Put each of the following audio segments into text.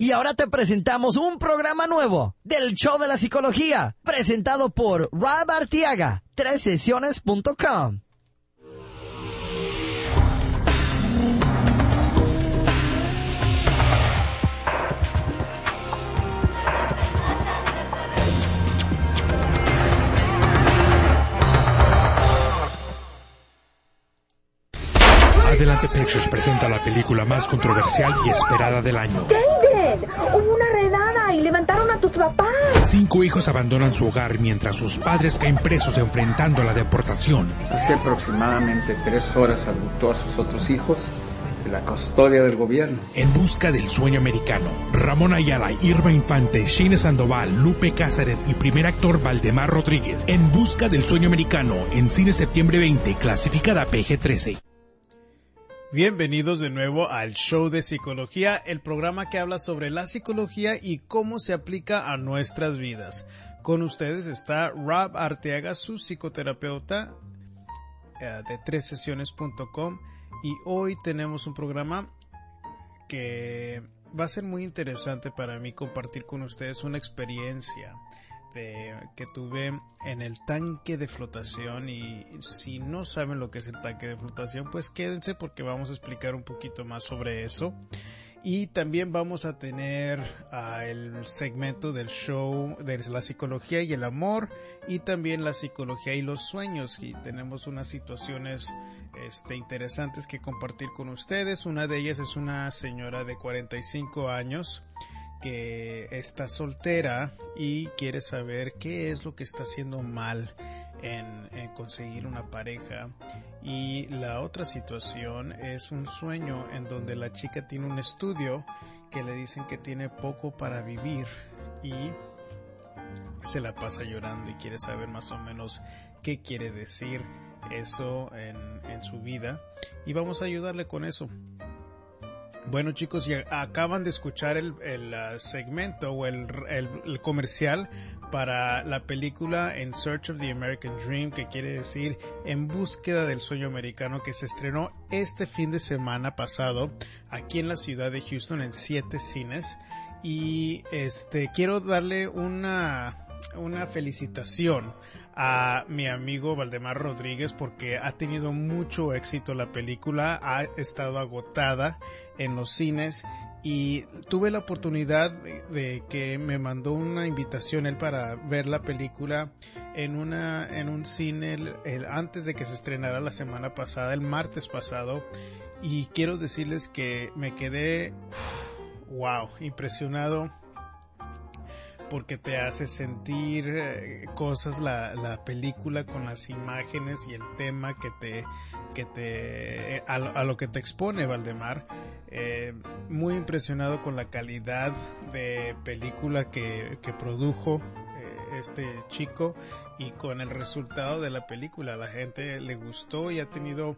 Y ahora te presentamos un programa nuevo del Show de la Psicología, presentado por Rob Artiaga, sesiones.com. Adelante Pictures presenta la película más controversial y esperada del año. Hubo una redada y levantaron a tus papás. Cinco hijos abandonan su hogar mientras sus padres caen presos enfrentando la deportación. Hace aproximadamente tres horas adoptó a sus otros hijos de la custodia del gobierno. En busca del sueño americano. Ramón Ayala, Irma Infante, Shine Sandoval, Lupe Cáceres y primer actor Valdemar Rodríguez. En busca del sueño americano. En cine septiembre 20, clasificada PG-13. Bienvenidos de nuevo al show de psicología, el programa que habla sobre la psicología y cómo se aplica a nuestras vidas. Con ustedes está Rob Arteaga, su psicoterapeuta eh, de tresesiones.com y hoy tenemos un programa que va a ser muy interesante para mí compartir con ustedes una experiencia que tuve en el tanque de flotación y si no saben lo que es el tanque de flotación pues quédense porque vamos a explicar un poquito más sobre eso. Y también vamos a tener uh, el segmento del show de la psicología y el amor y también la psicología y los sueños. Y tenemos unas situaciones este, interesantes que compartir con ustedes. Una de ellas es una señora de 45 años que está soltera y quiere saber qué es lo que está haciendo mal en, conseguir una pareja. Y la otra situación es un sueño en donde la chica tiene un estudio que le dicen que tiene poco para vivir y se la pasa llorando y quiere saber más o menos qué quiere decir eso en, en su vida y vamos a ayudarle con eso. Bueno chicos, ya acaban de escuchar el, uh, segmento o el, comercial para la película In Search of the American Dream, que quiere decir En búsqueda del sueño americano, que se estrenó este fin de semana pasado aquí en la ciudad de Houston en siete cines. Y este quiero darle una, una felicitación a mi amigo Valdemar Rodríguez porque ha tenido mucho éxito la película, ha estado agotada en los cines y tuve la oportunidad de que me mandó una invitación él para ver la película en una en un cine antes de que se estrenara la semana pasada el martes pasado. Y quiero decirles que me quedé wow impresionado porque te hace sentir eh, cosas la, la, película con las imágenes y el tema que te que te eh, a, lo que te expone Valdemar. Eh, muy impresionado con la calidad de película que, que produjo este chico y con el resultado de la película. La gente le gustó y ha tenido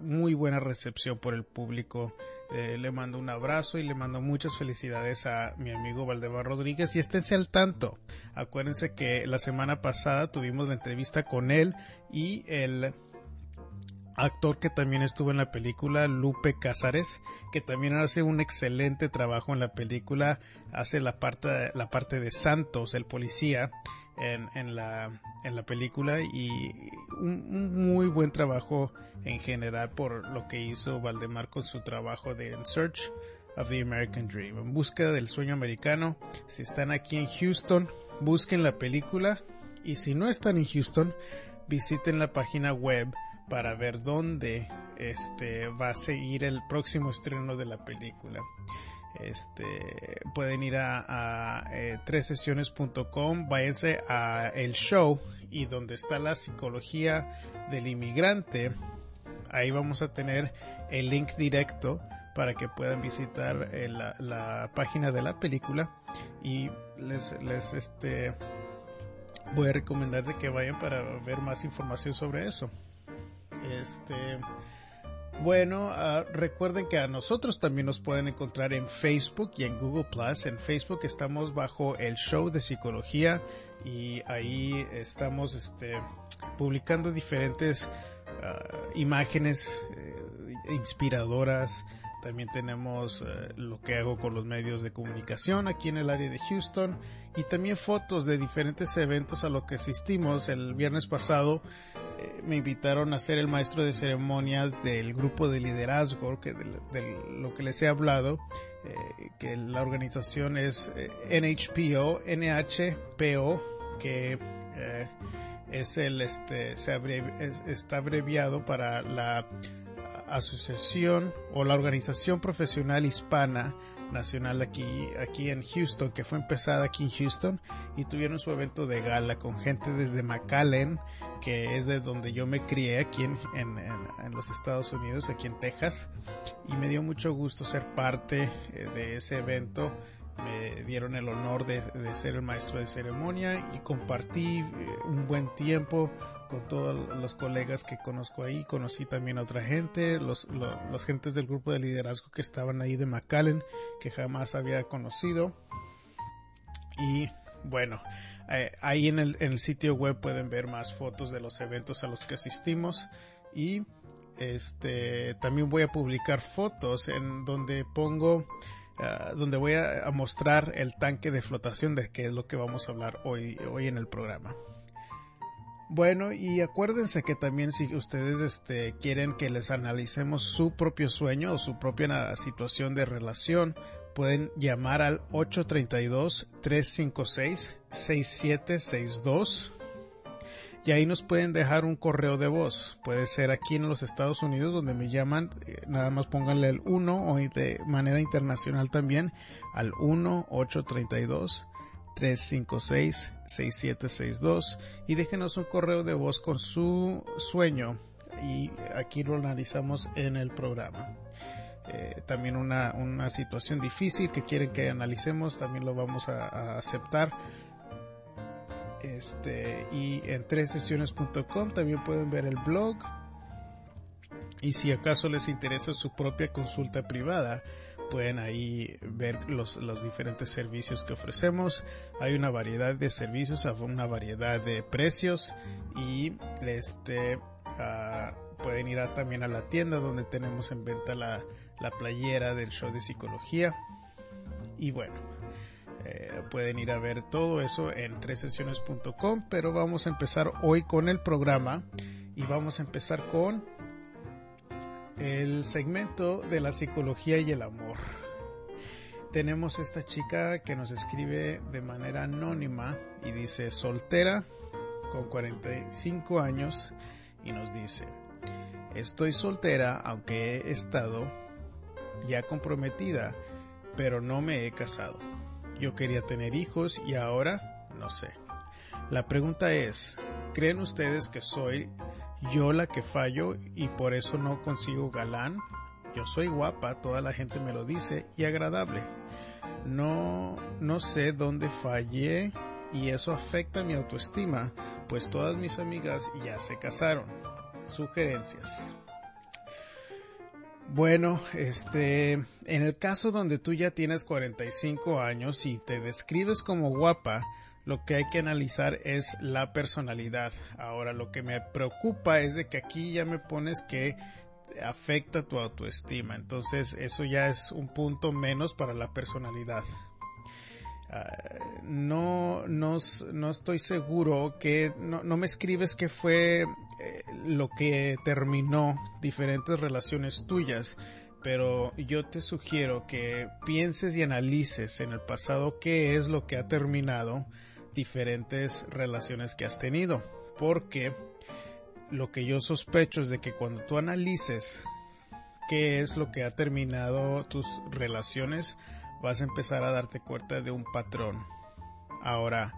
muy buena recepción por el público. Eh, le mando un abrazo y le mando muchas felicidades a mi amigo Valdemar Rodríguez y esténse al tanto. Acuérdense que la semana pasada tuvimos la entrevista con él y el actor que también estuvo en la película, Lupe Cázares, que también hace un excelente trabajo en la película, hace la parte, la parte de Santos, el policía, en, en, la, en la película y un, muy buen trabajo en general por lo que hizo Valdemar con su trabajo de Search of the American Dream, en busca del sueño americano. Si están aquí en Houston, busquen la película y si no están en Houston, visiten la página web para ver dónde este va a seguir el próximo estreno de la película este pueden ir a, a eh, tresesiones.com váyanse a el show y donde está la psicología del inmigrante ahí vamos a tener el link directo para que puedan visitar eh, la, página de la película y les, les este voy a recomendar de que vayan para ver más información sobre eso. Este bueno, uh, recuerden que a nosotros también nos pueden encontrar en Facebook y en Google Plus. En Facebook estamos bajo el show de psicología y ahí estamos este, publicando diferentes uh, imágenes eh, inspiradoras, También tenemos eh, lo que hago con los medios de comunicación aquí en el área de Houston y también fotos de diferentes eventos a los que asistimos. El viernes pasado eh, me invitaron a ser el maestro de ceremonias del grupo de liderazgo, que de, lo que les he hablado, eh, que la organización es NHPO, NHPO, que es el este se está abreviado para la asociación o la organización profesional hispana nacional aquí, aquí en Houston, que fue empezada aquí en Houston y tuvieron su evento de gala con gente desde McAllen, que es de donde yo me crié aquí en, en, los Estados Unidos, aquí en Texas, y me dio mucho gusto ser parte eh, de ese evento. Me dieron el honor de, de ser el maestro de ceremonia y compartí eh, un buen tiempo con todos los colegas que conozco ahí, conocí también a otra gente, los, los, gentes del grupo de liderazgo que estaban ahí de McAllen, que jamás había conocido. Y bueno, eh, ahí en el, sitio web pueden ver más fotos de los eventos a los que asistimos y este también voy a publicar fotos en donde pongo ah, donde voy a, a, mostrar el tanque de flotación de que es lo que vamos a hablar hoy hoy en el programa. Bueno, y acuérdense que también si ustedes este, quieren que les analicemos su propio sueño o su propia situación de relación, pueden llamar al 832-356-6762 y ahí nos pueden dejar un correo de voz. Puede ser aquí en los Estados Unidos donde me llaman, eh, nada más pónganle el 1 o de manera internacional también al 1 832 356-6762 y déjenos un correo de voz con su sueño y aquí lo analizamos en el programa. Eh, también una, una, situación difícil que quieren que analicemos, también lo vamos a, a aceptar. Este, y en sesiones.com también pueden ver el blog. Y si acaso les interesa su propia consulta privada, pueden ahí ver los, los, diferentes servicios que ofrecemos. Hay una variedad de servicios, una variedad de precios y este uh, pueden ir también a la tienda donde tenemos en venta la, la playera del show de psicología. Y bueno, eh, pueden ir a ver todo eso en sesiones.com, pero vamos a empezar hoy con el programa y vamos a empezar con el segmento de la psicología y el amor. Tenemos esta chica que nos escribe de manera anónima y dice soltera con 45 años y nos dice, estoy soltera aunque he estado ya comprometida, pero no me he casado. Yo quería tener hijos y ahora no sé. La pregunta es, ¿creen ustedes que soy yo la que fallo y por eso no consigo galán. Yo soy guapa, toda la gente me lo dice, y agradable. No, no sé dónde fallé y eso afecta mi autoestima, pues todas mis amigas ya se casaron. Sugerencias. Bueno, este, en el caso donde tú ya tienes 45 años y te describes como guapa, lo que hay que analizar es la personalidad. Ahora, lo que me preocupa es de que aquí ya me pones que afecta tu autoestima. Entonces, eso ya es un punto menos para la personalidad. Ah, no, no, no, estoy seguro que no, no me escribes que fue eh, lo que terminó diferentes relaciones tuyas pero yo te sugiero que pienses y analices en el pasado qué es lo que ha terminado diferentes relaciones que has tenido. Porque lo que yo sospecho es de que cuando tú analices qué es lo que ha terminado tus relaciones, vas a empezar a darte cuenta de un patrón. Ahora,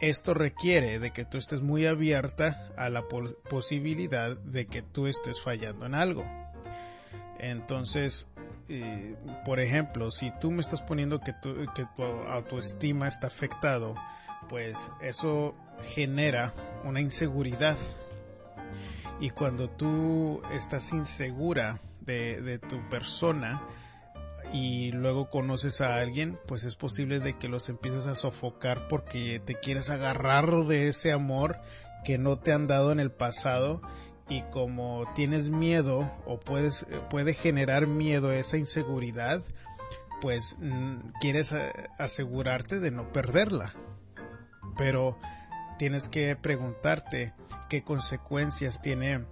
esto requiere de que tú estés muy abierta a la posibilidad de que tú estés fallando en algo. Entonces, eh, por ejemplo, si tú me estás poniendo que que tu autoestima está afectado, pues eso genera una inseguridad. Y cuando tú estás insegura de, tu persona y luego conoces a alguien, pues es posible de que los empieces a sofocar porque te quieres agarrar de ese amor que no te han dado en el pasado y como tienes miedo o puedes puede generar miedo esa inseguridad pues mm, quieres eh, asegurarte de no perderla. Pero tienes que preguntarte qué consecuencias tiene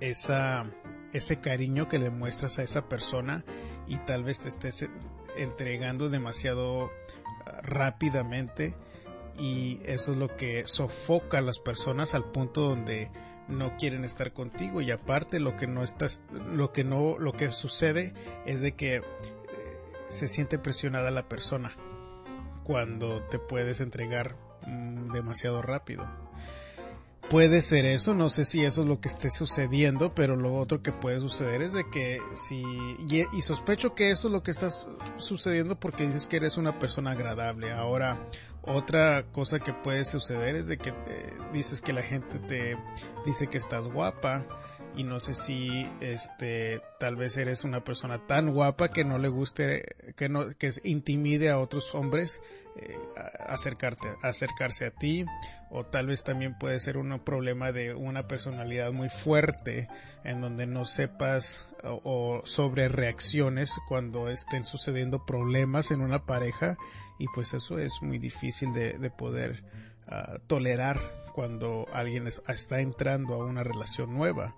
esa ese cariño que le muestras a esa persona y tal vez te estés entregando demasiado ah, rápidamente y eso es lo que sofoca a las personas al punto donde no quieren estar contigo y aparte lo que no estás lo que no lo que sucede es de que eh, se siente presionada la persona cuando te puedes entregar mm, demasiado rápido. Puede ser eso, no sé si eso es lo que esté sucediendo, pero lo otro que puede suceder es de que si, y, sospecho que eso es lo que está sucediendo porque dices que eres una persona agradable. Ahora, otra cosa que puede suceder es de que dices que la gente te dice que estás guapa y no sé si este tal vez eres una persona tan guapa que no le guste que no que intimide a otros hombres acercarte, acercarse a ti o tal vez también puede ser un problema de una personalidad muy fuerte en donde no sepas o, sobre reacciones cuando estén sucediendo problemas en una pareja y pues eso es muy difícil de, poder ah, tolerar cuando alguien está entrando a una relación nueva.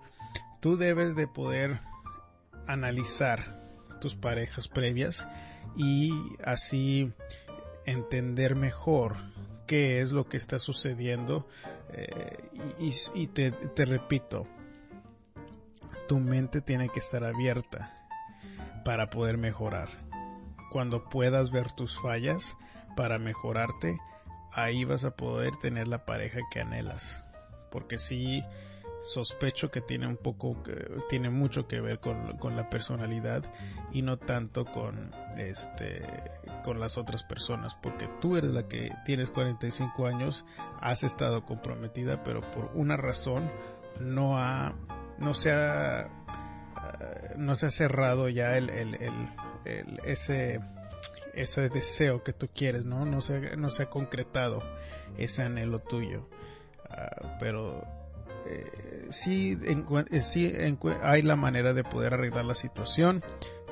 Tú debes de poder analizar tus parejas previas y así entender mejor qué es lo que está sucediendo eh, y, te, repito, tu mente tiene que estar abierta para poder mejorar. Cuando puedas ver tus fallas para mejorarte, ahí vas a poder tener la pareja que anhelas. Porque si sospecho que tiene un poco, tiene mucho que ver con, con, la personalidad y no tanto con este, con las otras personas, porque tú eres la que tienes 45 años, has estado comprometida, pero por una razón no ha, no se ha, eh, no se ha cerrado ya el, el, el, ese, ese deseo que tú quieres, ¿no? No se, no se ha concretado ese anhelo tuyo. Ah, pero eh, sí, eh, sí hay la manera de poder arreglar la situación.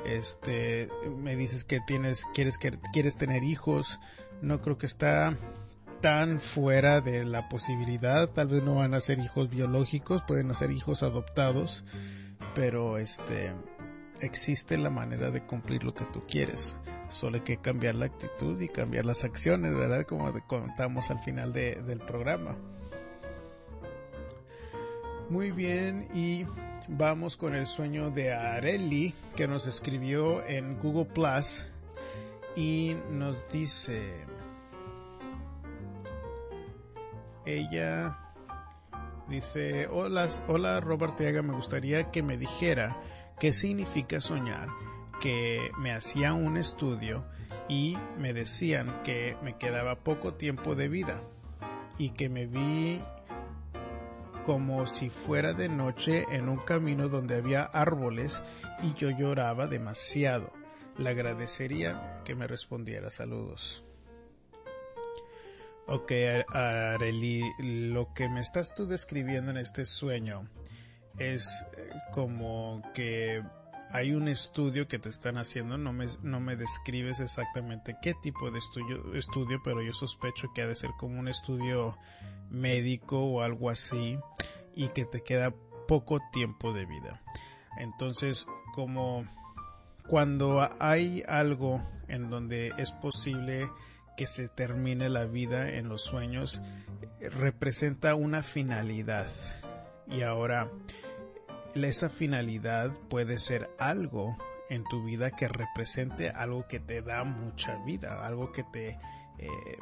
Este, me dices que tienes, quieres, que, quieres tener hijos. No creo que está tan fuera de la posibilidad. Tal vez no van a ser hijos biológicos, pueden ser hijos adoptados. Pero este, existe la manera de cumplir lo que tú quieres. Solo hay que cambiar la actitud y cambiar las acciones, ¿verdad? Como comentamos al final del programa. Muy bien, y vamos con el sueño de Areli, que nos escribió en Google Plus y nos dice, ella dice, hola, hola Robert Teaga, me gustaría que me dijera qué significa soñar, que me hacía un estudio y me decían que me quedaba poco tiempo de vida y que me vi como si fuera de noche en un camino donde había árboles y yo lloraba demasiado. Le agradecería que me respondiera saludos. Ok, Areli, lo que me estás tú describiendo en este sueño es eh, como que hay un estudio que te están haciendo, no me, no me describes exactamente qué tipo de estudio, estudio, pero yo sospecho que ha de ser como un estudio médico o algo así y que te queda poco tiempo de vida. Entonces, como cuando hay algo en donde es posible que se termine la vida en los sueños, representa una finalidad. Y ahora, esa finalidad puede ser algo en tu vida que represente algo que te da mucha vida, algo que te eh,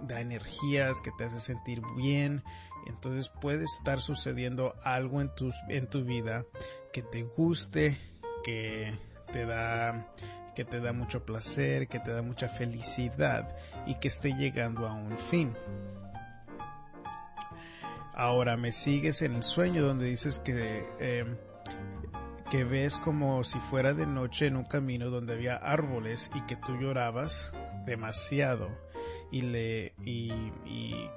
da energías, que te hace sentir bien. Entonces puede estar sucediendo algo en tu, en tu vida que te guste, que te da que te da mucho placer, que te da mucha felicidad y que esté llegando a un fin. Ahora me sigues en el sueño donde dices que em, que ves como si fuera de noche en un camino donde había árboles y que tú llorabas demasiado y le y,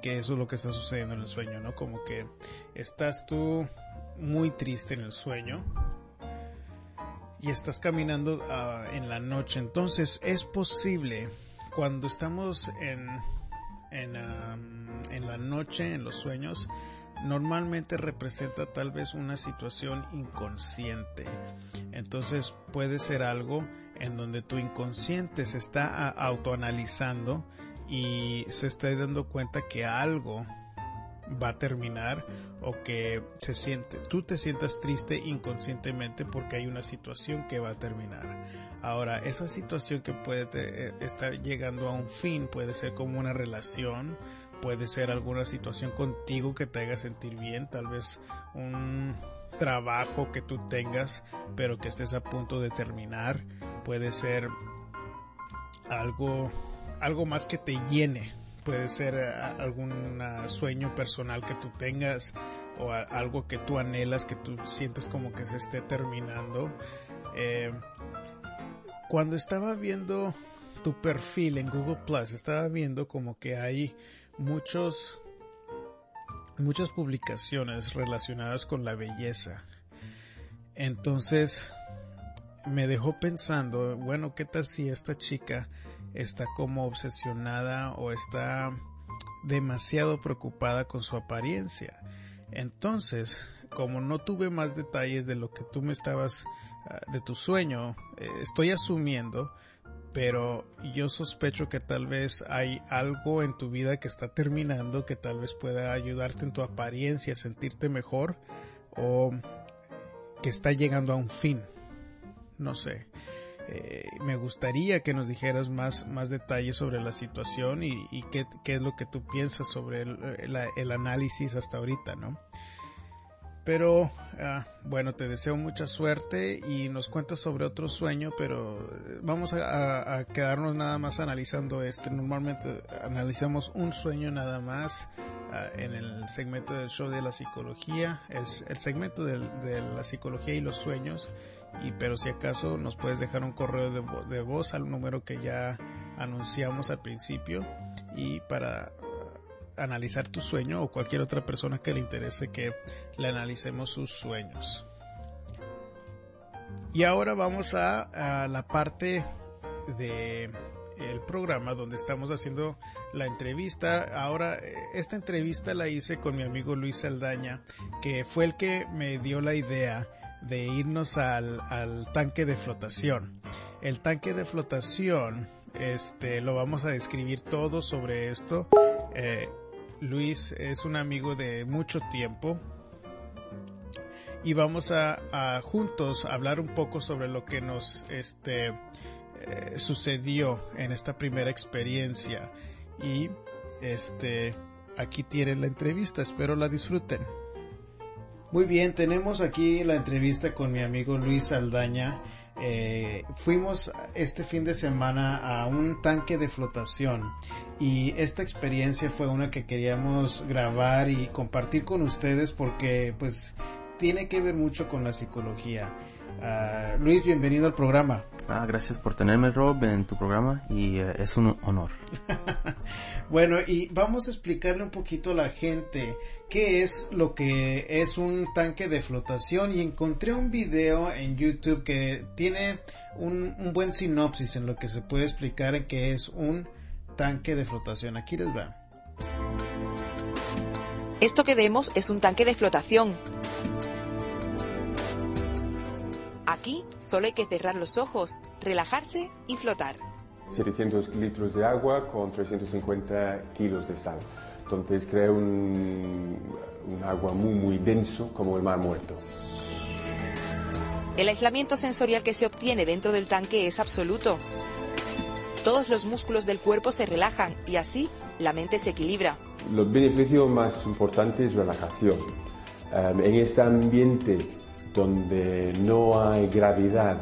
que eso es lo que está sucediendo en el sueño, ¿no? Como que estás tú muy triste en el sueño y estás caminando uh, en la noche. Entonces es posible cuando estamos en en, en la noche, en los sueños, normalmente representa tal vez una situación inconsciente. Entonces puede ser algo en donde tu inconsciente se está autoanalizando y se está dando cuenta que algo va a terminar o que se siente, tú te sientas triste inconscientemente porque hay una situación que va a terminar. Ahora, esa situación que puede te, estar llegando a un fin puede ser como una relación, puede ser alguna situación contigo que te haga sentir bien, tal vez un trabajo que tú tengas pero que estés a punto de terminar, puede ser algo algo más que te llene, puede ser eh, algún sueño personal que tú tengas o algo que tú anhelas, que tú sientes como que se esté terminando. Eh, cuando estaba viendo tu perfil en Google Plus, estaba viendo como que hay muchos muchas publicaciones relacionadas con la belleza. Entonces me dejó pensando, bueno, ¿qué tal si esta chica está como obsesionada o está demasiado preocupada con su apariencia? Entonces, como no tuve más detalles de lo que tú me estabas, ah, de tu sueño, eh, estoy asumiendo pero yo sospecho que tal vez hay algo en tu vida que está terminando que tal vez pueda ayudarte en tu apariencia a sentirte mejor o que está llegando a un fin. No sé. Eh, me gustaría que nos dijeras más, más detalles sobre la situación y, qué, qué, es lo que tú piensas sobre el, el análisis hasta ahorita, ¿no? Pero ah, bueno, te deseo mucha suerte y nos cuentas sobre otro sueño, pero eh, vamos a, quedarnos nada más analizando este. Normalmente analizamos un sueño nada más ah, en el segmento del show de la psicología, el, el segmento de, la psicología y los sueños. Y pero si acaso nos puedes dejar un correo de, de voz al número que ya anunciamos al principio y para analizar tu sueño o cualquier otra persona que le interese que le analicemos sus sueños. Y ahora vamos a, la parte de el programa donde estamos haciendo la entrevista. Ahora, esta entrevista la hice con mi amigo Luis Saldaña, que fue el que me dio la idea de irnos al, al tanque de flotación. El tanque de flotación, este, lo vamos a describir todo sobre esto. Eh, Luis es un amigo de mucho tiempo y vamos a, juntos hablar un poco sobre lo que nos este, eh, sucedió en esta primera experiencia y este aquí tienen la entrevista espero la disfruten muy bien tenemos aquí la entrevista con mi amigo Luis Saldaña eh, fuimos este fin de semana a un tanque de flotación y esta experiencia fue una que queríamos grabar y compartir con ustedes porque pues tiene que ver mucho con la psicología. Uh, Luis, bienvenido al programa. Ah, gracias por tenerme, Rob, en tu programa y uh, es un honor. bueno, y vamos a explicarle un poquito a la gente qué es lo que es un tanque de flotación y encontré un video en YouTube que tiene un, un buen sinopsis en lo que se puede explicar en qué es un tanque de flotación. Aquí les va. Esto que vemos es un tanque de flotación Aquí solo hay que cerrar los ojos, relajarse y flotar. 700 litros de agua con 350 kilos de sal. Entonces crea un, un agua muy, muy denso como el mar muerto. El aislamiento sensorial que se obtiene dentro del tanque es absoluto. Todos los músculos del cuerpo se relajan y así la mente se equilibra. Los beneficios más importantes es relajación. Um, en este ambiente donde no hay gravedad,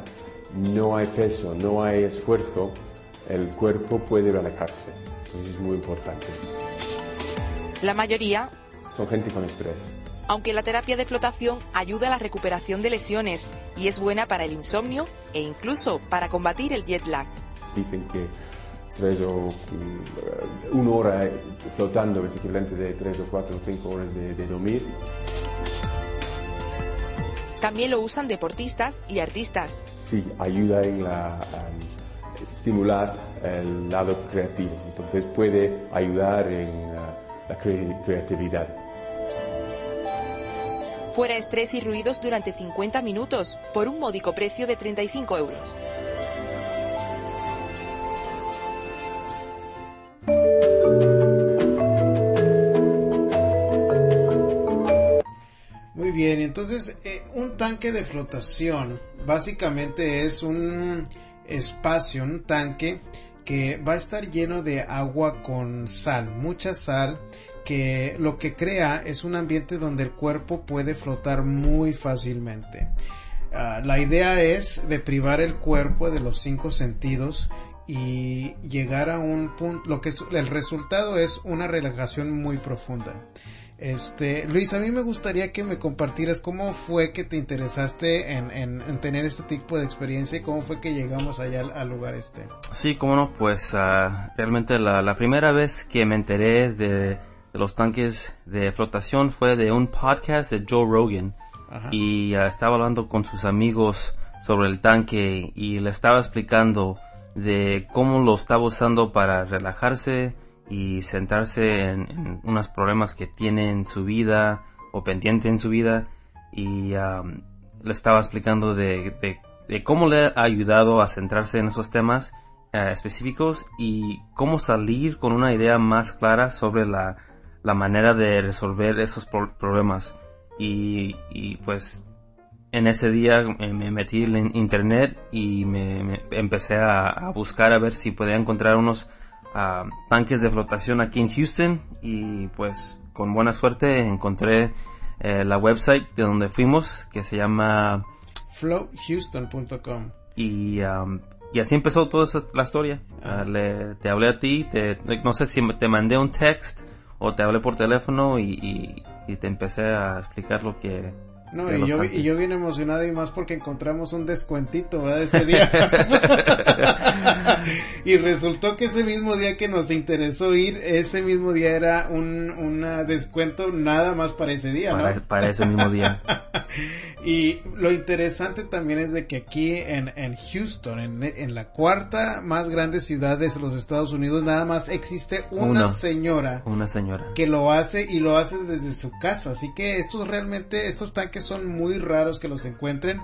no hay peso, no hay esfuerzo, el cuerpo puede relajarse. Entonces es muy importante. La mayoría son gente con estrés. Aunque la terapia de flotación ayuda a la recuperación de lesiones y es buena para el insomnio e incluso para combatir el jet lag. Dicen que tres o mm, una hora flotando es equivalente de tres o cuatro o cinco horas de, de dormir. También lo usan deportistas y artistas. Sí, ayuda en la um, estimular el lado creativo. Entonces puede ayudar en uh, la cre- creatividad. Fuera estrés y ruidos durante 50 minutos por un módico precio de 35 euros. Bien, entonces eh, un tanque de flotación básicamente es un espacio, un tanque que va a estar lleno de agua con sal, mucha sal, que lo que crea es un ambiente donde el cuerpo puede flotar muy fácilmente. Ah, la idea es de privar el cuerpo de los cinco sentidos y llegar a un punto, lo que es, el resultado es una relajación muy profunda. Este, Luis, a mí me gustaría que me compartieras cómo fue que te interesaste en, en- en tener este tipo de experiencia y cómo fue que llegamos allá al, al lugar este. Sí, cómo no, pues ah, realmente la, la primera vez que me enteré de, de los tanques de flotación fue de un podcast de Joe Rogan Ajá. y ah, estaba hablando con sus amigos sobre el tanque y le estaba explicando de cómo lo estaba usando para relajarse y centrarse en, unos problemas que tiene en su vida o pendiente en su vida. Y am, le estaba explicando de, de- cómo le ha ayudado a centrarse en esos temas eh, específicos y cómo salir con una idea más clara sobre la, la manera de resolver esos pro- problemas. Y, pues en ese día eh, me metí en internet y me, empecé a buscar a ver si podía encontrar unos ah, tanques de flotación aquí en Houston y pues con buena suerte encontré eh, la website de donde fuimos que se llama flowhouston.com. y, um, y así empezó toda esa- la historia. Ah, le- te hablé a ti, te- no sé si te mandé un text o te hablé por teléfono y, y- y te empecé a explicar lo que... No, y yo, y yo bien emocionado y más porque encontramos un descuentito ¿verdad? ese día. y resultó que ese mismo día que nos interesó ir, ese mismo día era un una descuento nada más para ese día, ¿no? Para, para ese mismo día. Y lo interesante también es de que aquí en, en Houston, en, en la cuarta más grande ciudad de los Estados Unidos, nada más existe una Una. señora Una señora. que lo hace y lo hace desde su casa. Así que estos realmente, estos tanques son muy raros que los encuentren.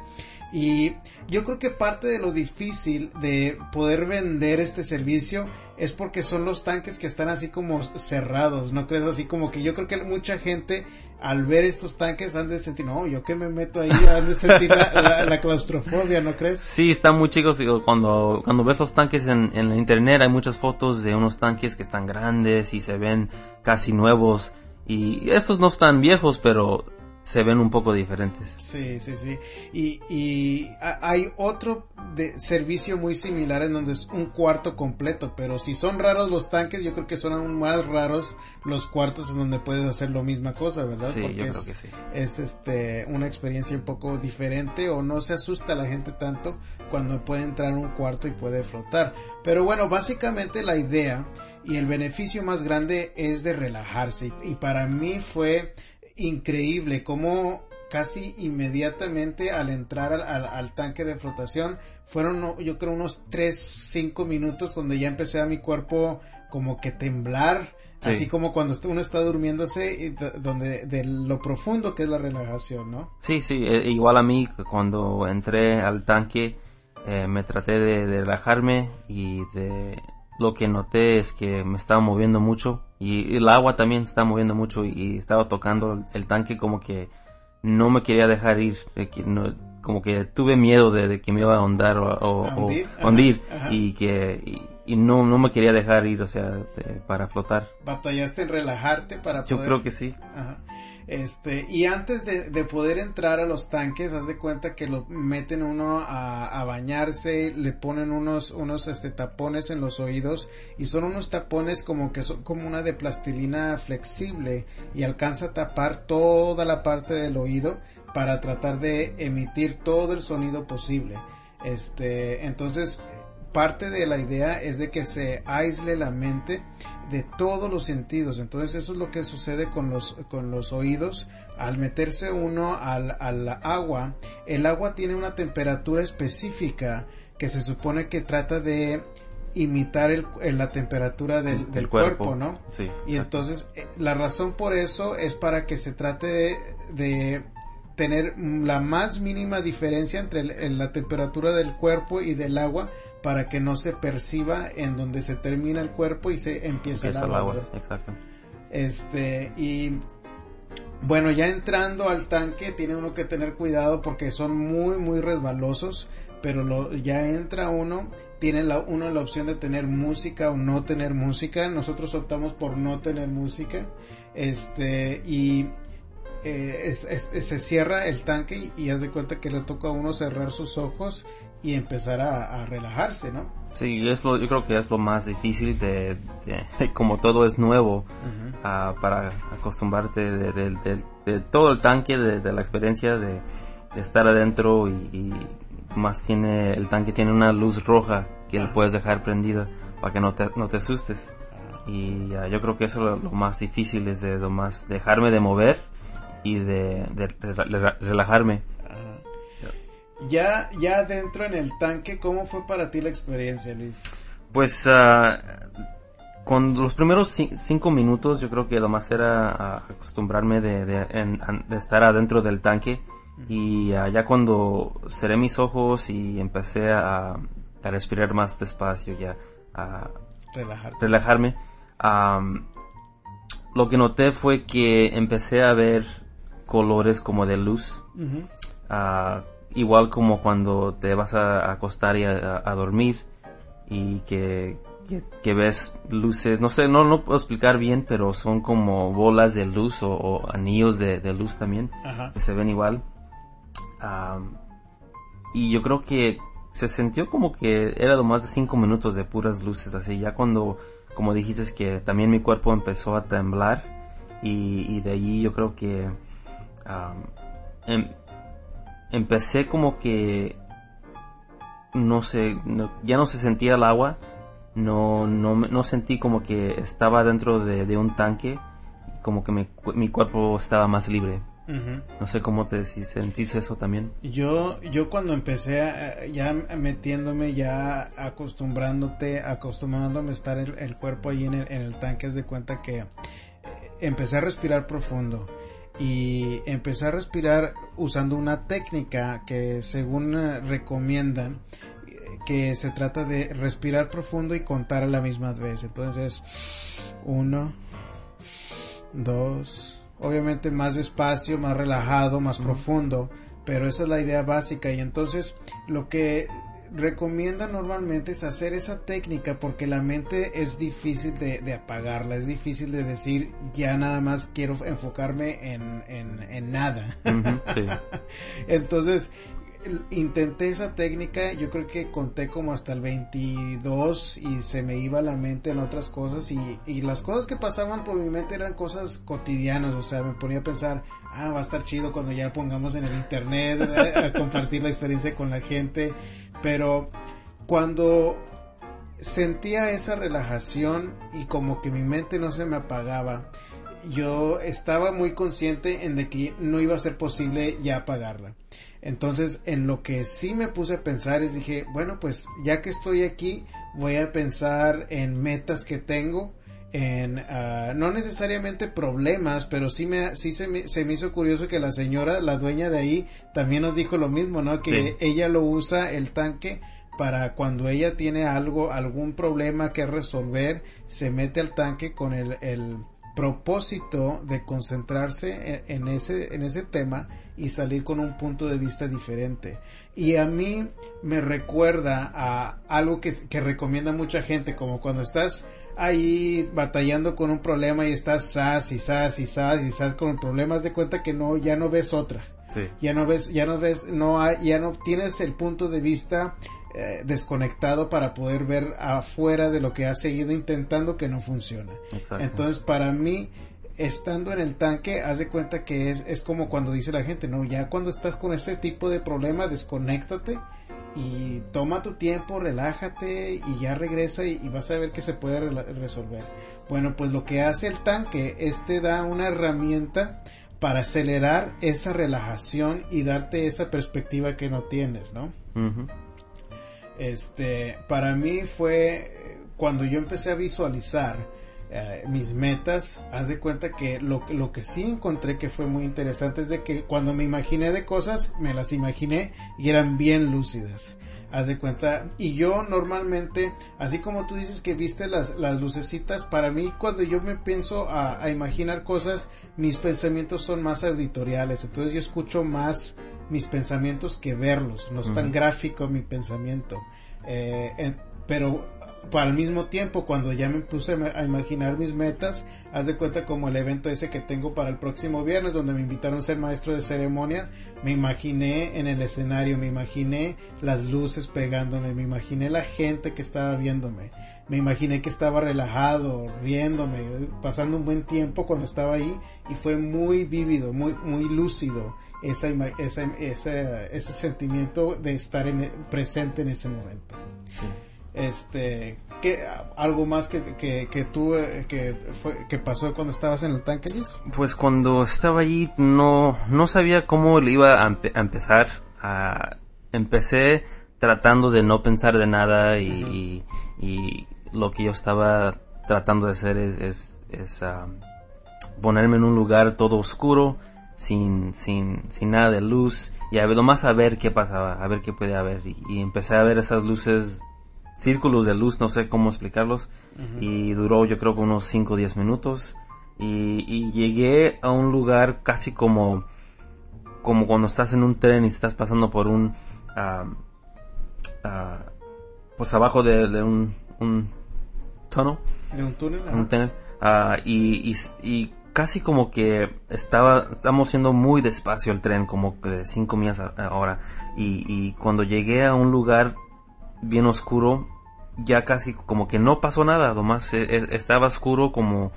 Y yo creo que parte de lo difícil de poder vender este servicio es porque son los tanques que están así como cerrados, ¿no crees? Así como que yo creo que mucha gente al ver estos tanques han de sentir, no, yo que me meto ahí, han de sentir la, la- la claustrofobia, ¿no crees? Sí, están muy chicos. Cuando, cuando ves los tanques en, en la internet hay muchas fotos de unos tanques que están grandes y se ven casi nuevos. Y estos no están viejos, pero se ven un poco diferentes. Sí, sí, sí. Y, y ha- hay otro de servicio muy similar en donde es un cuarto completo, pero si son raros los tanques, yo creo que son aún más raros los cuartos en donde puedes hacer la misma cosa, ¿verdad? Sí, yo es, creo que sí. Es este una experiencia un poco diferente o no se asusta la gente tanto cuando puede entrar a un cuarto y puede flotar. Pero bueno, básicamente la idea y el beneficio más grande es de relajarse y, y para mí fue increíble cómo casi inmediatamente al entrar al, al- al tanque de flotación fueron yo creo unos 3 5 minutos donde ya empecé a mi cuerpo como que temblar Sí. así como cuando uno está durmiéndose donde de lo profundo que es la relajación no Sí, sí, eh, igual a mí cuando entré al tanque eh, me traté de, de relajarme y de lo que noté es que me estaba moviendo mucho y, el agua también estaba moviendo mucho y, estaba tocando el, tanque como que no me quería dejar ir, de que no- como que tuve miedo de, de que me iba a ahondar o, o- ¿A o hundir? Ajá, hundir ajá. y que y, y no, no me quería dejar ir, o sea, de- para flotar. batallaste en relajarte para Yo poder creo que sí. Ajá. Este, y antes de, de poder entrar a los tanques, haz de cuenta que lo meten uno a, bañarse, le ponen unos, unos este, tapones en los oídos y son unos tapones como que son como una de plastilina flexible y alcanza a tapar toda la parte del oído para tratar de emitir todo el sonido posible. Este, entonces parte de la idea es de que se aísle la mente de todos los sentidos. Entonces eso es lo que sucede con los, con los oídos. Al meterse uno al, al agua, el agua tiene una temperatura específica que se supone que trata de imitar el, la temperatura del, del cuerpo, ¿no? Sí. Y entonces eh, la razón por eso es para que se trate de, de tener la más mínima diferencia entre el- la temperatura del cuerpo y del agua para que no se perciba en donde se termina el cuerpo y se empieza, Empieza el el agua. agua, ¿verdad? exacto. Este, y bueno, ya entrando al tanque, tiene uno que tener cuidado porque son muy, muy resbalosos. Pero lo, ya entra uno, tiene la, uno la opción de tener música o no tener música. Nosotros optamos por no tener música. Este, y eh, es- es- se cierra el tanque y, y haz de cuenta que le toca a uno cerrar sus ojos y empezar a, a relajarse, ¿no? Sí, es lo, yo creo que es lo más difícil de, de- como todo es nuevo, ah, para acostumbrarte de, de- todo el tanque, de, la experiencia de, estar adentro y, y más tiene, el tanque tiene una luz roja que le puedes dejar prendida para que no te, no te asustes. Y ah, yo creo que eso es lo, lo más difícil, es de lo más dejarme de mover y de, de re- relajarme. Ya, ya dentro en el tanque, ¿cómo fue para ti la experiencia, Luis? Pues ah, con los primeros ci- cinco minutos yo creo que lo más era ah, acostumbrarme de, de- en- an- de estar adentro del tanque y ah, ya cuando cerré mis ojos y empecé a, a respirar más despacio ya a relajarme lo que noté fue que empecé a ver colores como de luz. Igual como cuando te vas a acostar y a, a dormir y que, que, que ves luces, no sé, no, no puedo explicar bien, pero son como bolas de luz o, o anillos de, de luz también Ajá. que se ven igual. Am, y yo creo que se sintió como que era lo más de cinco minutos de puras luces, así ya cuando, como dijiste, que también mi cuerpo empezó a temblar y, y de allí yo creo que em- empecé como que no sé, no- ya no se sentía el agua, no, no, no sentí como que estaba dentro de, de un tanque, como que mi, mi cuerpo estaba más libre. No sé cómo te si sentiste eso también. Yo, yo cuando empecé a- ya metiéndome, ya acostumbrándote, acostumbrándome a estar el, el cuerpo ahí en el, en el tanque, es de cuenta que eh, empecé a respirar profundo y empecé a respirar usando una técnica que según eh, recomiendan eh, que se trata de respirar profundo y contar a la misma vez. Entonces, uno, dos, obviamente más despacio, más relajado, más profundo, pero esa es la idea básica y entonces lo que recomienda normalmente es hacer esa técnica porque la mente es difícil de, de apagarla, es difícil de decir ya nada más quiero enfocarme en, en, en nada. Sí. Entonces, intenté esa técnica, yo creo que conté como hasta el 22 y se me iba la mente en otras cosas y, y las cosas que pasaban por mi mente eran cosas cotidianas, o sea, me ponía a pensar, ah, va a estar chido cuando ya pongamos en el internet a, a compartir la experiencia con la gente, pero cuando sentía esa relajación y como que mi mente no se me apagaba, yo estaba muy consciente en de que no iba a ser posible ya apagarla. Entonces, en lo que sí me puse a pensar es dije, bueno, pues ya que estoy aquí, voy a pensar en metas que tengo, en ah, no necesariamente problemas, pero sí me sí se me, se me hizo curioso que la señora, la dueña de ahí, también nos dijo lo mismo, ¿no? Que Sí. ella lo usa el tanque para cuando ella tiene algo, algún problema que resolver, se mete al tanque con el, el propósito de concentrarse en, en ese, en ese tema y salir con un punto de vista diferente. Y a mí me recuerda a algo que, que recomienda mucha gente, como cuando estás ahí batallando con un problema y estás sas y sas y sas y sas con el problema, haz de cuenta que no, ya no ves otra Sí. ya no ves, ya no ves, no hay, ya no tienes el punto de vista eh, desconectado para poder ver afuera de lo que has seguido intentando que no funciona. Exacto. Entonces, para mí, estando en el tanque, haz de cuenta que es, es como cuando dice la gente, no, ya cuando estás con ese tipo de problema, desconéctate y toma tu tiempo, relájate y ya regresa y, vas a ver que se puede resolver. Bueno, pues lo que hace el tanque, este da una herramienta para acelerar esa relajación y darte esa perspectiva que no tienes, ¿no? Este, para mí fue cuando yo empecé a visualizar eh, mis metas, haz de cuenta que lo, lo que sí encontré que fue muy interesante es de que cuando me imaginé de cosas, me las imaginé y eran bien lúcidas. Haz de cuenta, y yo normalmente, así como tú dices que viste las, las lucecitas, para mí cuando yo me pienso a, imaginar cosas, mis pensamientos son más auditoriales, entonces yo escucho más mis pensamientos que verlos, no es tan gráfico mi pensamiento. Eh, pero al mismo tiempo cuando ya me puse a imaginar mis metas, haz de cuenta como el evento ese que tengo para el próximo viernes donde me invitaron a ser maestro de ceremonia, me imaginé en el escenario, me imaginé las luces pegándome, me imaginé la gente que estaba viéndome, me imaginé que estaba relajado, riéndome, pasando un buen tiempo cuando estaba ahí y fue muy vívido, muy, muy lúcido esa, ese sentimiento de estar en, presente en ese momento. Este, ¿qué, ¿Algo más que, que, que tú, eh, que, fue, que pasó cuando estabas en el tanque, Pues cuando estaba allí no, no sabía cómo le iba a, empezar. A, empecé tratando de no pensar de nada y, y, lo que yo estaba tratando de hacer es, es, es ponerme en un lugar todo oscuro, sin, sin, sin nada de luz y a ver, más a ver qué pasaba, a ver qué puede haber y, y empecé a ver esas luces círculos de luz, no sé cómo explicarlos, y duró yo creo que unos 5 o 10 minutos, y, llegué a un lugar casi como, como cuando estás en un tren y estás pasando por un, pues abajo de, un, un túnel. De un túnel. Un túnel. Ah, y, y, casi como que estaba, estamos yendo muy despacio el tren, como de 5 millas a hora. Y, y cuando llegué a un lugar bien oscuro, ya casi como que no pasó nada, nomás e, e, estaba oscuro como,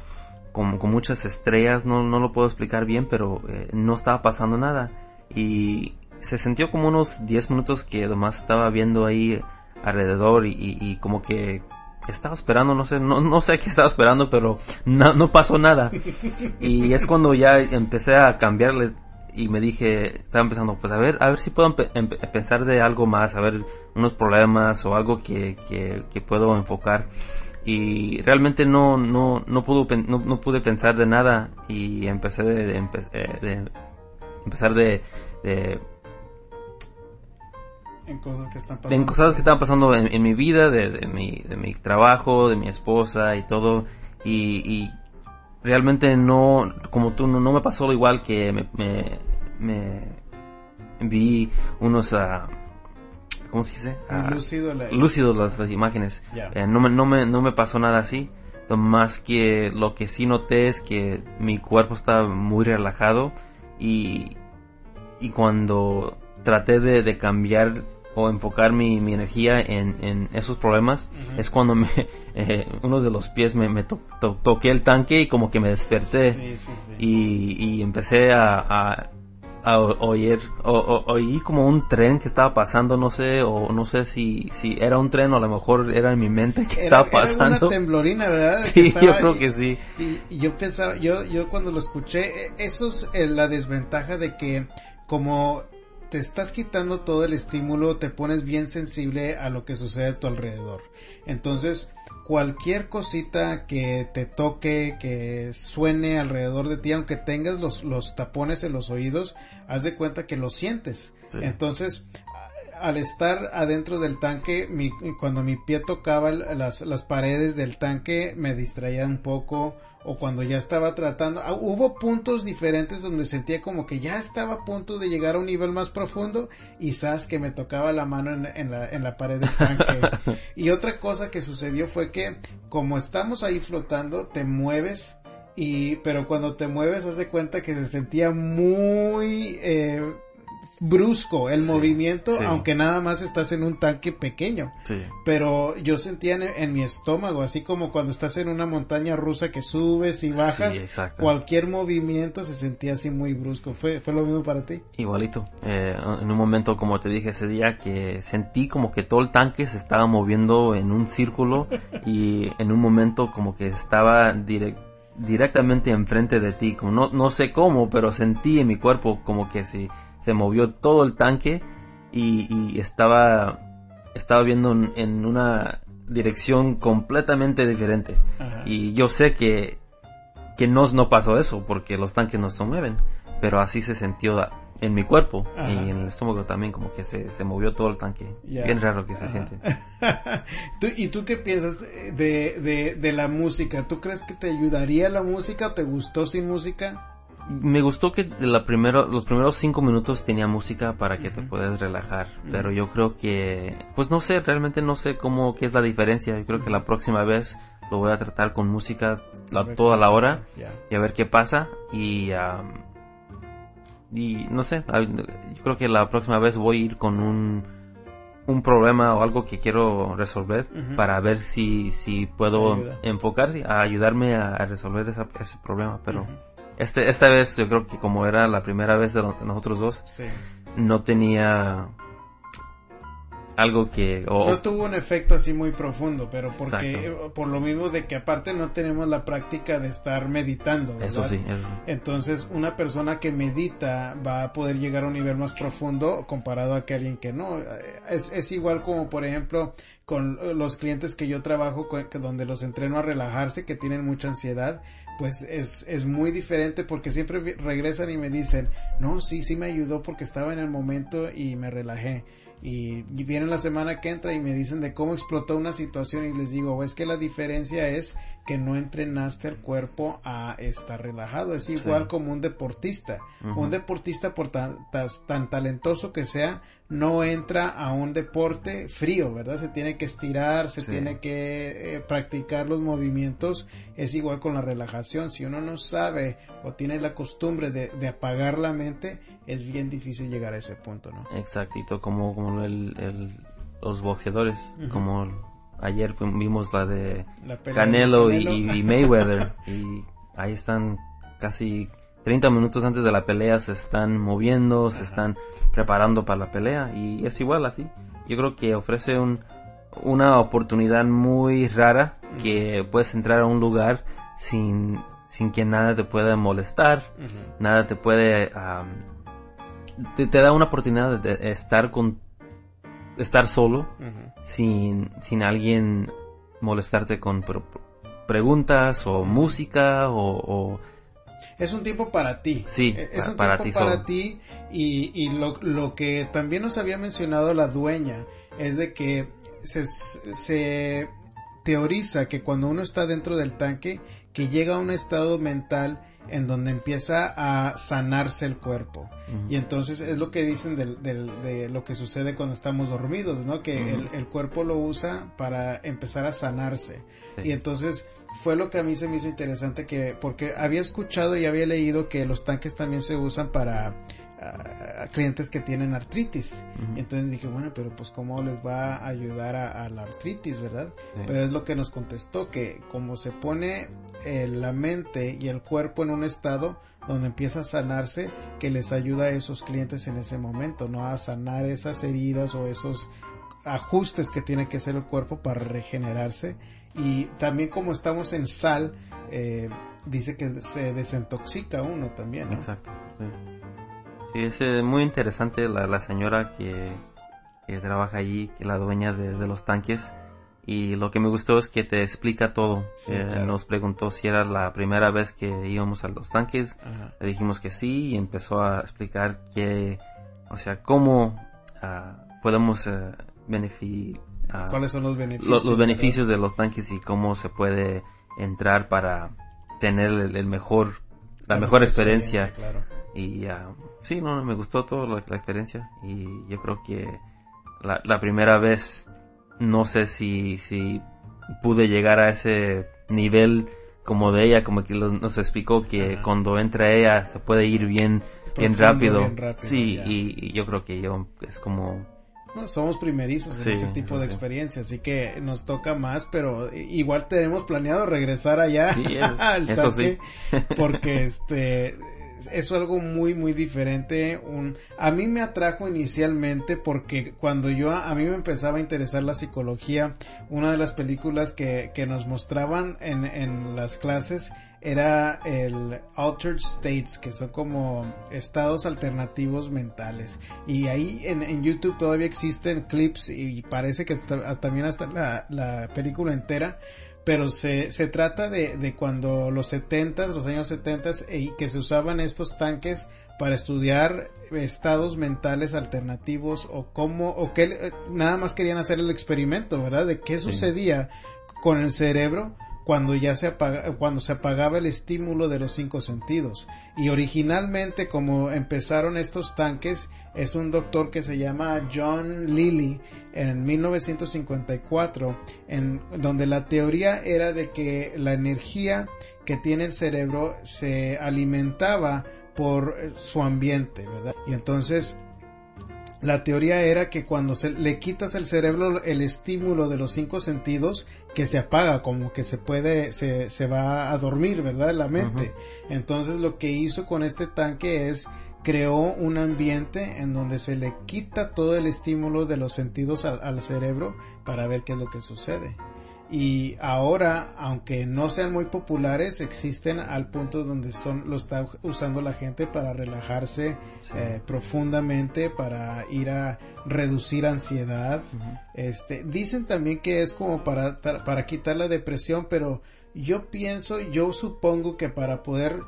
como con muchas estrellas, no, no lo puedo explicar bien, pero eh, no estaba pasando nada. Y se sintió como unos 10 minutos que nomás estaba viendo ahí alrededor y, como que estaba esperando, no sé, no, no sé qué estaba esperando, pero no, no pasó nada. Y es cuando ya empecé a cambiarle y me dije, estaba empezando, pues a ver, a ver si puedo pensar de algo más, a ver unos problemas o algo que, que, puedo enfocar. Y realmente no, no, no, pude, no, pude pensar de nada y empecé de, eh, empezar de, en cosas que están pasando. En cosas que estaban pasando en, mi vida, de, mi, de mi trabajo, de mi esposa y todo. Y, y realmente no, como tú, no, me pasó lo igual que me, me, vi unos, uh, ¿cómo se dice? Uh, lúcido, las, imágenes. Eh, no, me, no, me, no me pasó nada así. Más que lo que sí noté es que mi cuerpo estaba muy relajado y, y cuando traté de, de cambiar o enfocar mi, mi energía en, en, esos problemas es cuando me eh, uno de los pies me, me toqué el tanque y como que me desperté. Y, y, empecé a, a, a oír o, oí como un tren que estaba pasando no sé o no sé si si era un tren o a lo mejor era en mi mente que estaba pasando era una temblorina verdad sí yo creo que sí. y, yo pensaba yo yo cuando lo escuché e, eso es eh, la desventaja de que como te estás quitando todo el estímulo, te pones bien sensible a lo que sucede a tu alrededor. Entonces, cualquier cosita que te toque, que suene alrededor de ti, aunque tengas los, los tapones en los oídos, haz de cuenta que lo sientes. Entonces, al estar adentro del tanque, mi, cuando mi pie tocaba las, las, paredes del tanque, me distraía un poco. O cuando ya estaba tratando, ah, hubo puntos diferentes donde sentía como que ya estaba a punto de llegar a un nivel más profundo y sabes que me tocaba la mano en, en, la, en la pared del tanque. y otra cosa que sucedió fue que como estamos ahí flotando, te mueves y pero cuando te mueves haz de cuenta que se sentía muy eh, brusco el Sí, movimiento, sí. aunque nada más estás en un tanque pequeño. Sí. Pero yo sentía en, en mi estómago, así como cuando estás en una montaña rusa que subes y bajas, cualquier movimiento se sentía así muy brusco. ¿Fue, fue lo mismo para ti? Igualito. Eh, en un momento, como te dije ese día, que sentí como que todo el tanque se estaba moviendo en un círculo y en un momento como que estaba direc- directamente enfrente de ti. Como no, no sé cómo, pero sentí en mi cuerpo como que si se movió todo el tanque y, y estaba, estaba viendo en, en una dirección completamente diferente. Ajá. Y yo sé que, que no, no pasó eso, porque los tanques no se mueven, pero así se sintió en mi cuerpo Ajá. y en el estómago también, como que se, se movió todo el tanque. Bien raro que se Ajá. siente. ¿Tú- ¿Y tú qué piensas de, de, de la música? ¿Tú crees que te ayudaría la música o te gustó sin música? Me gustó que la primero, los primeros cinco minutos tenía música para que te puedas relajar, pero yo creo que, pues no sé, realmente no sé cómo, qué es la diferencia. Yo creo que la próxima vez lo voy a tratar con música la- toda la hora. Y a ver qué pasa y am, y no sé yo creo que la próxima vez voy a ir con un un problema o algo que quiero resolver para ver si si puedo enfocarse a ayudarme a, a resolver esa- ese problema pero. Este esta vez yo creo que como era la primera vez de, nosotros dos Sí. no tenía algo que No tuvo un efecto así muy profundo, pero porque Exacto. por lo mismo de que aparte no tenemos la práctica de estar meditando. ¿verdad? eso sí eso sí. Entonces, una persona que medita va a poder llegar a un nivel más profundo comparado a que alguien que no. Es, es igual como, por ejemplo, con los clientes que yo trabajo, con- que donde los entreno a relajarse, que tienen mucha ansiedad, pues es, es muy diferente porque siempre regresan y me dicen, no, sí, sí me ayudó porque estaba en el momento y me relajé. Y, y vienen la semana que entra y me dicen de cómo explotó una situación y les digo, es que la diferencia es que no entrenaste el cuerpo a estar relajado. Es igual Sí. como un deportista. Un deportista, por tan, tan talentoso que sea, no entra a un deporte frío, ¿verdad? Se tiene que estirar, se Sí. tiene que eh, practicar los movimientos. Es igual con la relajación. Si uno no sabe o tiene la costumbre de, de apagar la mente, es bien difícil llegar a ese punto, ¿no? Exactito, como, como el, el- los boxeadores, como ayer vimos la de La pelea de Canelo, y- Mayweather, y ahí están casi 30 minutos antes de la pelea, se están moviendo, se están preparando para la pelea, y es igual así. Yo creo que ofrece un, una oportunidad muy rara, que puedes entrar a un lugar sin, sin que nada te pueda molestar, nada te puede te, te da una oportunidad de, de estar con estar solo sin sin alguien molestarte con pre- preguntas o música o, o- Es un tiempo para ti. Sí, Eh, es un para tiempo ti para solo. ti y, y lo, lo que también nos había mencionado la dueña es de que se, se teoriza que cuando uno está dentro del tanque que llega a un estado mental en donde empieza a sanarse el cuerpo. Y entonces es lo que dicen del, del- de lo que sucede cuando estamos dormidos, ¿no? Que el, el cuerpo lo usa para empezar a sanarse. Sí. Y entonces fue lo que a mí se me hizo interesante que porque había escuchado y había leído que los tanques también se usan para ah, clientes que tienen artritis. Ujú. Y entonces dije, bueno, pero pues cómo les va a ayudar a, a la artritis, ¿verdad? Sí. Pero es lo que nos contestó, que como se pone eh, la mente y el cuerpo en un estado donde empieza a sanarse, que les ayuda a esos clientes en ese momento, ¿no? A sanar esas heridas o esos ajustes que tiene que hacer el cuerpo para regenerarse. Y también como estamos en sal, eh, dice que se desintoxica uno también. Exacto. Sí, es eh, muy interesante la, la señora que, que trabaja allí, que la dueña de los tanques. Y lo que me gustó es que te explica todo. Sí, Eh, claro. Nos preguntó si era la primera vez que íbamos a los tanques. Ajá. Le dijimos que sí y empezó a explicar que, o sea, cómo ah, podemos eh, benefi- ah, ¿Cuáles son los lo- beneficios? los, beneficios de los tanques y cómo se puede entrar para tener el, el mejor, la, mejor experiencia. claro. Y ah, sí, no, no, me gustó toda la, la experiencia. Y yo creo que la, la primera vez, no sé si, si pude llegar a ese nivel como de ella, como que nos explicó que cuando entra ella se puede ir bien, bien rápido. bien rápido, sí, y, y yo creo que yo es como No, somos primerizos en Sí, ese tipo de sí. experiencia, así que nos toca más, pero igual tenemos planeado regresar allá Sí, es- al eso tanque, porque este es algo muy muy diferente. Un, a mí me atrajo inicialmente porque cuando yo a mí me empezaba a interesar la psicología, una de las películas que, que nos mostraban en, en las clases era el Altered States, que son como estados alternativos mentales. Y ahí en, en YouTube todavía existen clips y parece que ta- también hasta la, la película entera. Pero se, se trata de, de cuando los 70, los años 70 y que se usaban estos tanques para estudiar estados mentales alternativos o cómo, o que eh, nada más querían hacer el experimento, ¿verdad? De qué sucedía con el cerebro cuando ya se cuando se apagaba el estímulo de los cinco sentidos. Y originalmente como empezaron estos tanques es un doctor que se llama John Lilly en 1954 en donde la teoría era de que la energía que tiene el cerebro se alimentaba por su ambiente, ¿verdad? Y entonces la teoría era que cuando se le quitas el cerebro el estímulo de los cinco sentidos que se apaga como que se puede se, se va a dormir verdad la mente. Entonces lo que hizo con este tanque es creó un ambiente en donde se le quita todo el estímulo de los sentidos al, al cerebro para ver qué es lo que sucede y ahora aunque no sean muy populares existen al punto donde son lo está usando la gente para relajarse eh, profundamente para ir a reducir ansiedad. Este dicen también que es como para para quitar la depresión pero yo pienso yo supongo que para poder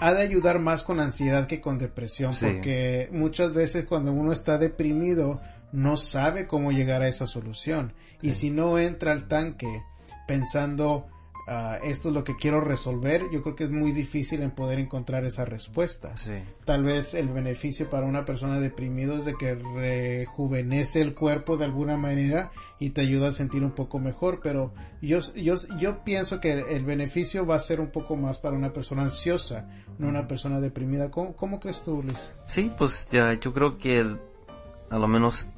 ha de ayudar más con ansiedad que con depresión Sí. porque muchas veces cuando uno está deprimido no sabe cómo llegar a esa solución. Y si no entra al tanque pensando ah, esto es lo que quiero resolver yo creo que es muy difícil en poder encontrar esa respuesta Sí. tal vez el beneficio para una persona deprimida es de que rejuvenece el cuerpo de alguna manera y te ayuda a sentir un poco mejor, pero yo, yo, yo pienso que el beneficio va a ser un poco más para una persona ansiosa, no una persona deprimida. ¿Cómo, cómo crees tú, Luis? Sí, pues ya yo creo que a lo menos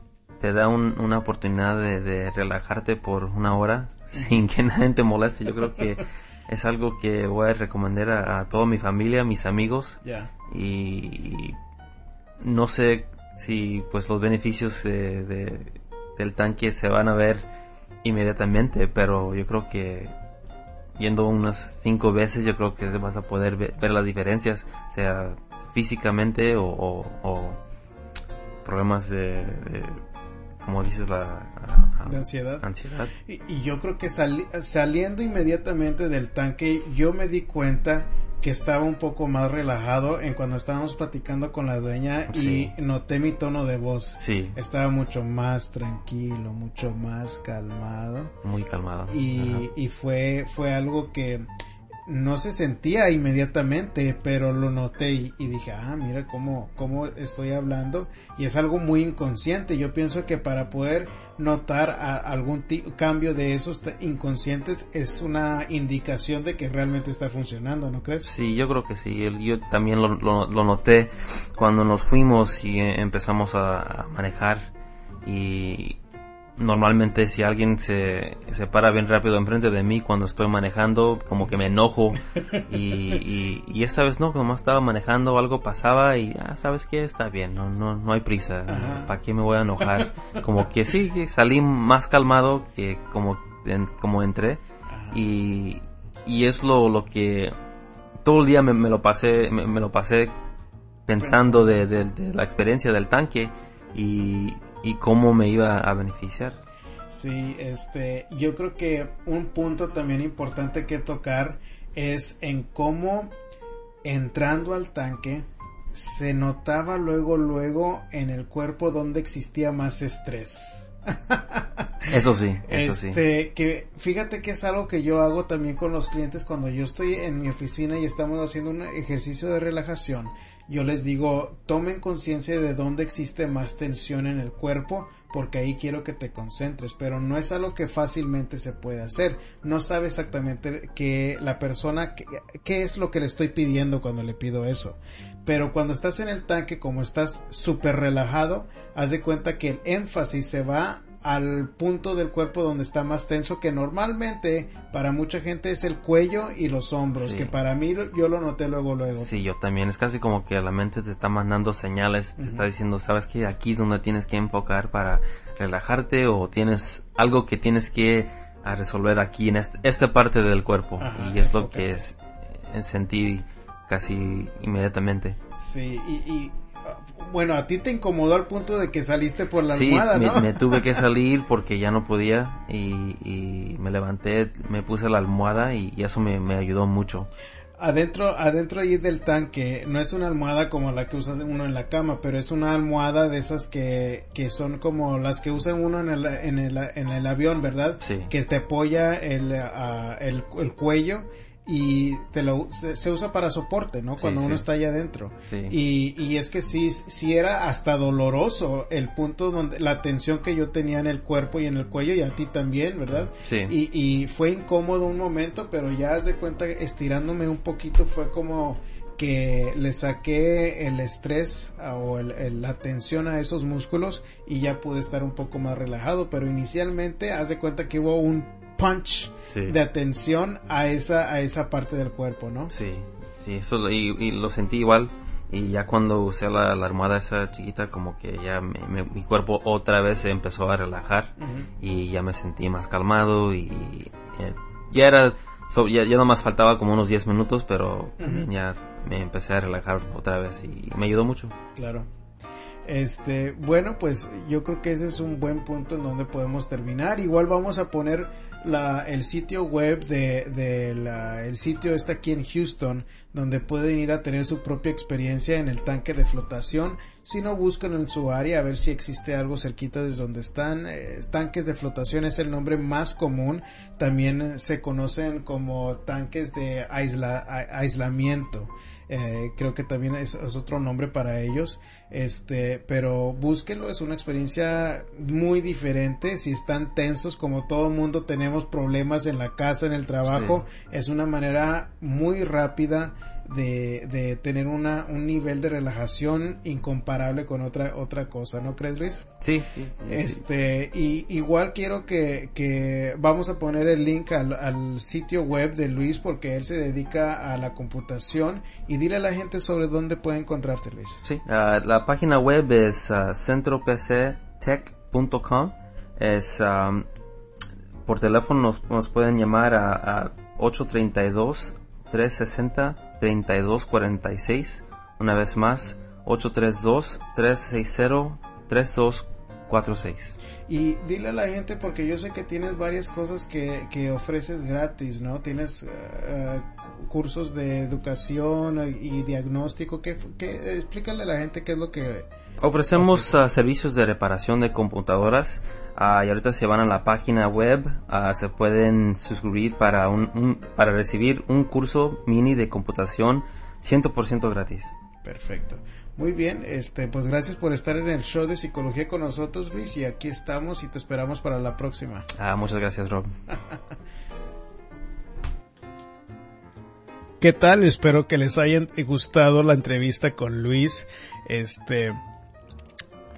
te da un- una oportunidad de, de relajarte por una hora sin que nadie te moleste. Yo creo que es algo que voy a recomendar a, a toda mi familia, a mis amigos Ya. y, no sé si pues los beneficios de, de- del tanque se van a ver inmediatamente, pero yo creo que yendo unas cinco veces yo creo que vas a poder ve- ver, las diferencias, sea físicamente o, o- o problemas de, de, como dices, la ansiedad. ansiedad. Y, y yo creo que sali- saliendo inmediatamente del tanque, yo me di cuenta que estaba un poco más relajado en cuando estábamos platicando con la dueña Sí. y noté mi tono de voz. Sí, Estaba mucho más tranquilo, mucho más calmado. muy calmado. y, y fue fue algo que no se sentía inmediatamente pero lo noté y, y dije ah mira cómo cómo estoy hablando y es algo muy inconsciente yo pienso que para poder notar algún cambio de esos inconscientes es una indicación de que realmente está funcionando no crees Sí, yo creo que sí. Yo también lo, lo- lo noté cuando nos fuimos y eh, empezamos a, a manejar. Y normalmente si alguien se, se para bien rápido enfrente de mí cuando estoy manejando, como que me enojo. Y, y, y esta vez no, nomás estaba manejando, algo pasaba y, ah, ¿sabes qué? Está bien, no, no, no hay prisa. Ajá. ¿Para qué me voy a enojar? Como que sí, que salí más calmado que como, en- como entré. Y, y es lo, lo que todo el día me, me lo pasé me, me lo pasé pensando de, de- de la experiencia del tanque y, y cómo me iba a beneficiar. Sí, este, yo creo que un punto también importante que tocar es en cómo entrando al tanque se notaba luego luego en el cuerpo donde existía más estrés. Eso sí, eso sí. Este, que fíjate que es algo que yo hago también con los clientes cuando yo estoy en mi oficina y estamos haciendo un ejercicio de relajación. Yo les digo, tomen conciencia de dónde existe más tensión en el cuerpo, porque ahí quiero que te concentres, pero no es algo que fácilmente se puede hacer. No sabe exactamente que la persona, qué es lo que le estoy pidiendo cuando le pido eso. Pero cuando estás en el tanque, como estás súper relajado, haz de cuenta que el énfasis se va al punto del cuerpo donde está más tenso que normalmente para mucha gente es el cuello y los hombros que para mí yo lo noté luego luego. Sí yo también. Es casi como que la mente te está mandando señales te está diciendo sabes que aquí es donde tienes que enfocar para relajarte o tienes algo que tienes que resolver aquí en esta parte del cuerpo y es lo que es, eh, sentí casi inmediatamente. Sí y bueno, a ti te incomodó al punto de que saliste por la almohada, ¿no? Me, me tuve que salir porque ya no podía y, me levanté, me puse la almohada y, eso me, ayudó mucho. Adentro, adentro ahí del tanque, no es una almohada como la que usa uno en la cama, pero es una almohada de esas que, que son como las que usa uno en el, en el, en el avión, ¿verdad? Sí. Que te apoya el, el, el cuello y te lo, se, usa para soporte, ¿no? Cuando uno está allá adentro. Y, y, es que sí, sí era hasta doloroso el punto donde la tensión que yo tenía en el cuerpo y en el cuello y a ti también, ¿verdad? Sí. Y, y fue incómodo un momento, pero ya has de cuenta estirándome un poquito fue como que le saqué el estrés o la tensión a esos músculos y ya pude estar un poco más relajado, pero inicialmente haz de cuenta que hubo un punch de atención a esa, a esa parte del cuerpo, ¿no? Sí, sí, eso, y, lo sentí igual. Y ya cuando usé la, almohada esa chiquita, como que ya mi cuerpo otra vez se empezó a relajar y ya me sentí más calmado y eh, ya era, ya, ya nomás faltaba como unos 10 minutos, pero ya me empecé a relajar otra vez y me ayudó mucho. Claro. Este, bueno, pues yo creo que ese es un buen punto en donde podemos terminar. Igual vamos a poner la, el sitio web de, la, el sitio está aquí en Houston, donde pueden ir a tener su propia experiencia en el tanque de flotación. Si no, buscan en su área a ver si existe algo cerquita de donde están. Eh, tanques de flotación es el nombre más común. También se conocen como tanques de aislamiento. Eh, creo que también es, otro nombre para ellos. Este, pero búsquenlo, es una experiencia muy diferente. Si están tensos, como todo mundo tenemos problemas en la casa, en el trabajo, es una manera muy rápida de, de tener una, un nivel de relajación incomparable con otra, otra cosa, ¿no crees, Luis? Sí. este, y igual quiero que, que vamos a poner el link al, al, sitio web de Luis porque él se dedica a la computación y dile a la gente sobre dónde puede encontrarte, Luis. Sí, ah, la página web es uh, centropctech.com. Es por teléfono nos, pueden llamar a, a 832 360 3246. Una vez más, 832-360-3246. Y dile a la gente, porque yo sé que tienes varias cosas que, que ofreces gratis, ¿no? Tienes uh, cursos de educación y diagnóstico. que, que, explícale a la gente qué es lo que... Ofrecemos uh, servicios de reparación de computadoras uh, y ahorita se van a la página web, se pueden suscribir para, un, un, para recibir un curso mini de computación 100% gratis. Perfecto. Muy bien, este, pues gracias por estar en el show de psicología con nosotros, Luis, y aquí estamos y te esperamos para la próxima. Ah, muchas gracias, Rob. ¿Qué tal? Espero que les haya gustado la entrevista con Luis. Este,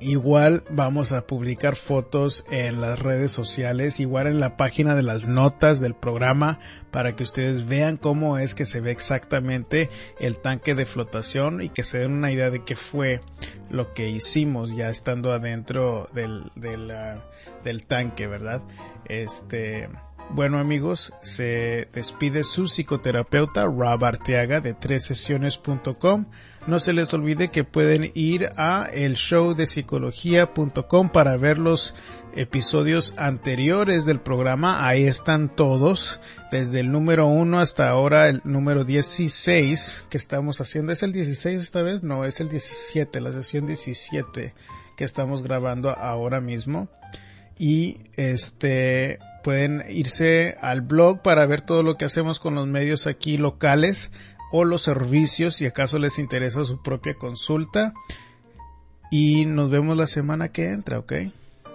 Igual vamos a publicar fotos en las redes sociales, igual en la página de las notas del programa para que ustedes vean cómo es que se ve exactamente el tanque de flotación y que se den una idea de qué fue lo que hicimos ya estando adentro del, del, tanque, ¿verdad? Este, bueno amigos, se despide su psicoterapeuta Rob Arteaga de tresesiones.com. No se les olvide que pueden ir a el para ver los episodios anteriores del programa. Ahí están todos, desde el número 1 hasta ahora el número 16 que estamos haciendo. ¿Es el 16 esta vez? No, es el 17, la sesión 17 que estamos grabando ahora mismo. y este pueden irse al blog para ver todo lo que hacemos con los medios aquí locales o los servicios si acaso les interesa su propia consulta y nos vemos la semana que entra, ¿ok?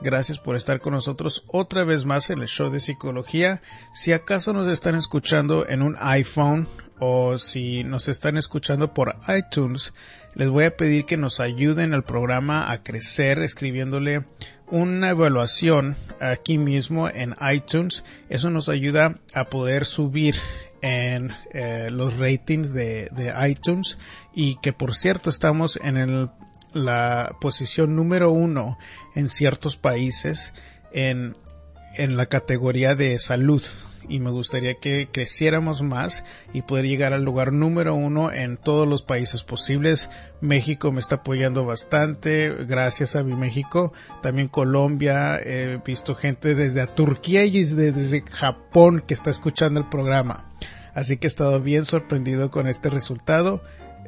Gracias por estar con nosotros otra vez más en el show de psicología. Si acaso nos están escuchando en un iPhone o si nos están escuchando por iTunes, les voy a pedir que nos ayuden al programa a crecer escribiéndole una evaluación aquí mismo en iTunes. Eso nos ayuda a poder subir en eh, los ratings de, de, iTunes. Y que por cierto estamos en el, la posición número uno en ciertos países en, en la categoría de salud y me gustaría que creciéramos más y poder llegar al lugar número uno en todos los países posibles. México me está apoyando bastante, gracias a mi México. También Colombia, he visto gente desde Turquía y desde Japón que está escuchando el programa. Así que he estado bien sorprendido con este resultado.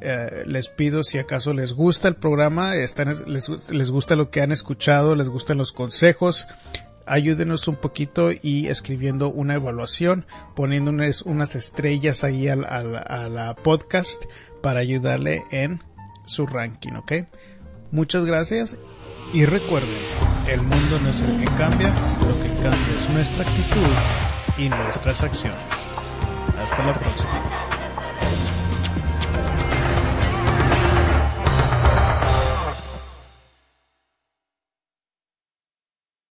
Eh, les pido si acaso les gusta el programa, están, les, les gusta lo que han escuchado, les gustan los consejos, ayúdenos un poquito y escribiendo una evaluación, poniendo unas, estrellas ahí al, a la podcast para ayudarle en su ranking, ¿ok? Muchas gracias y recuerden, el mundo no es el que cambia, lo que cambia es nuestra actitud y nuestras acciones. Hasta la próxima.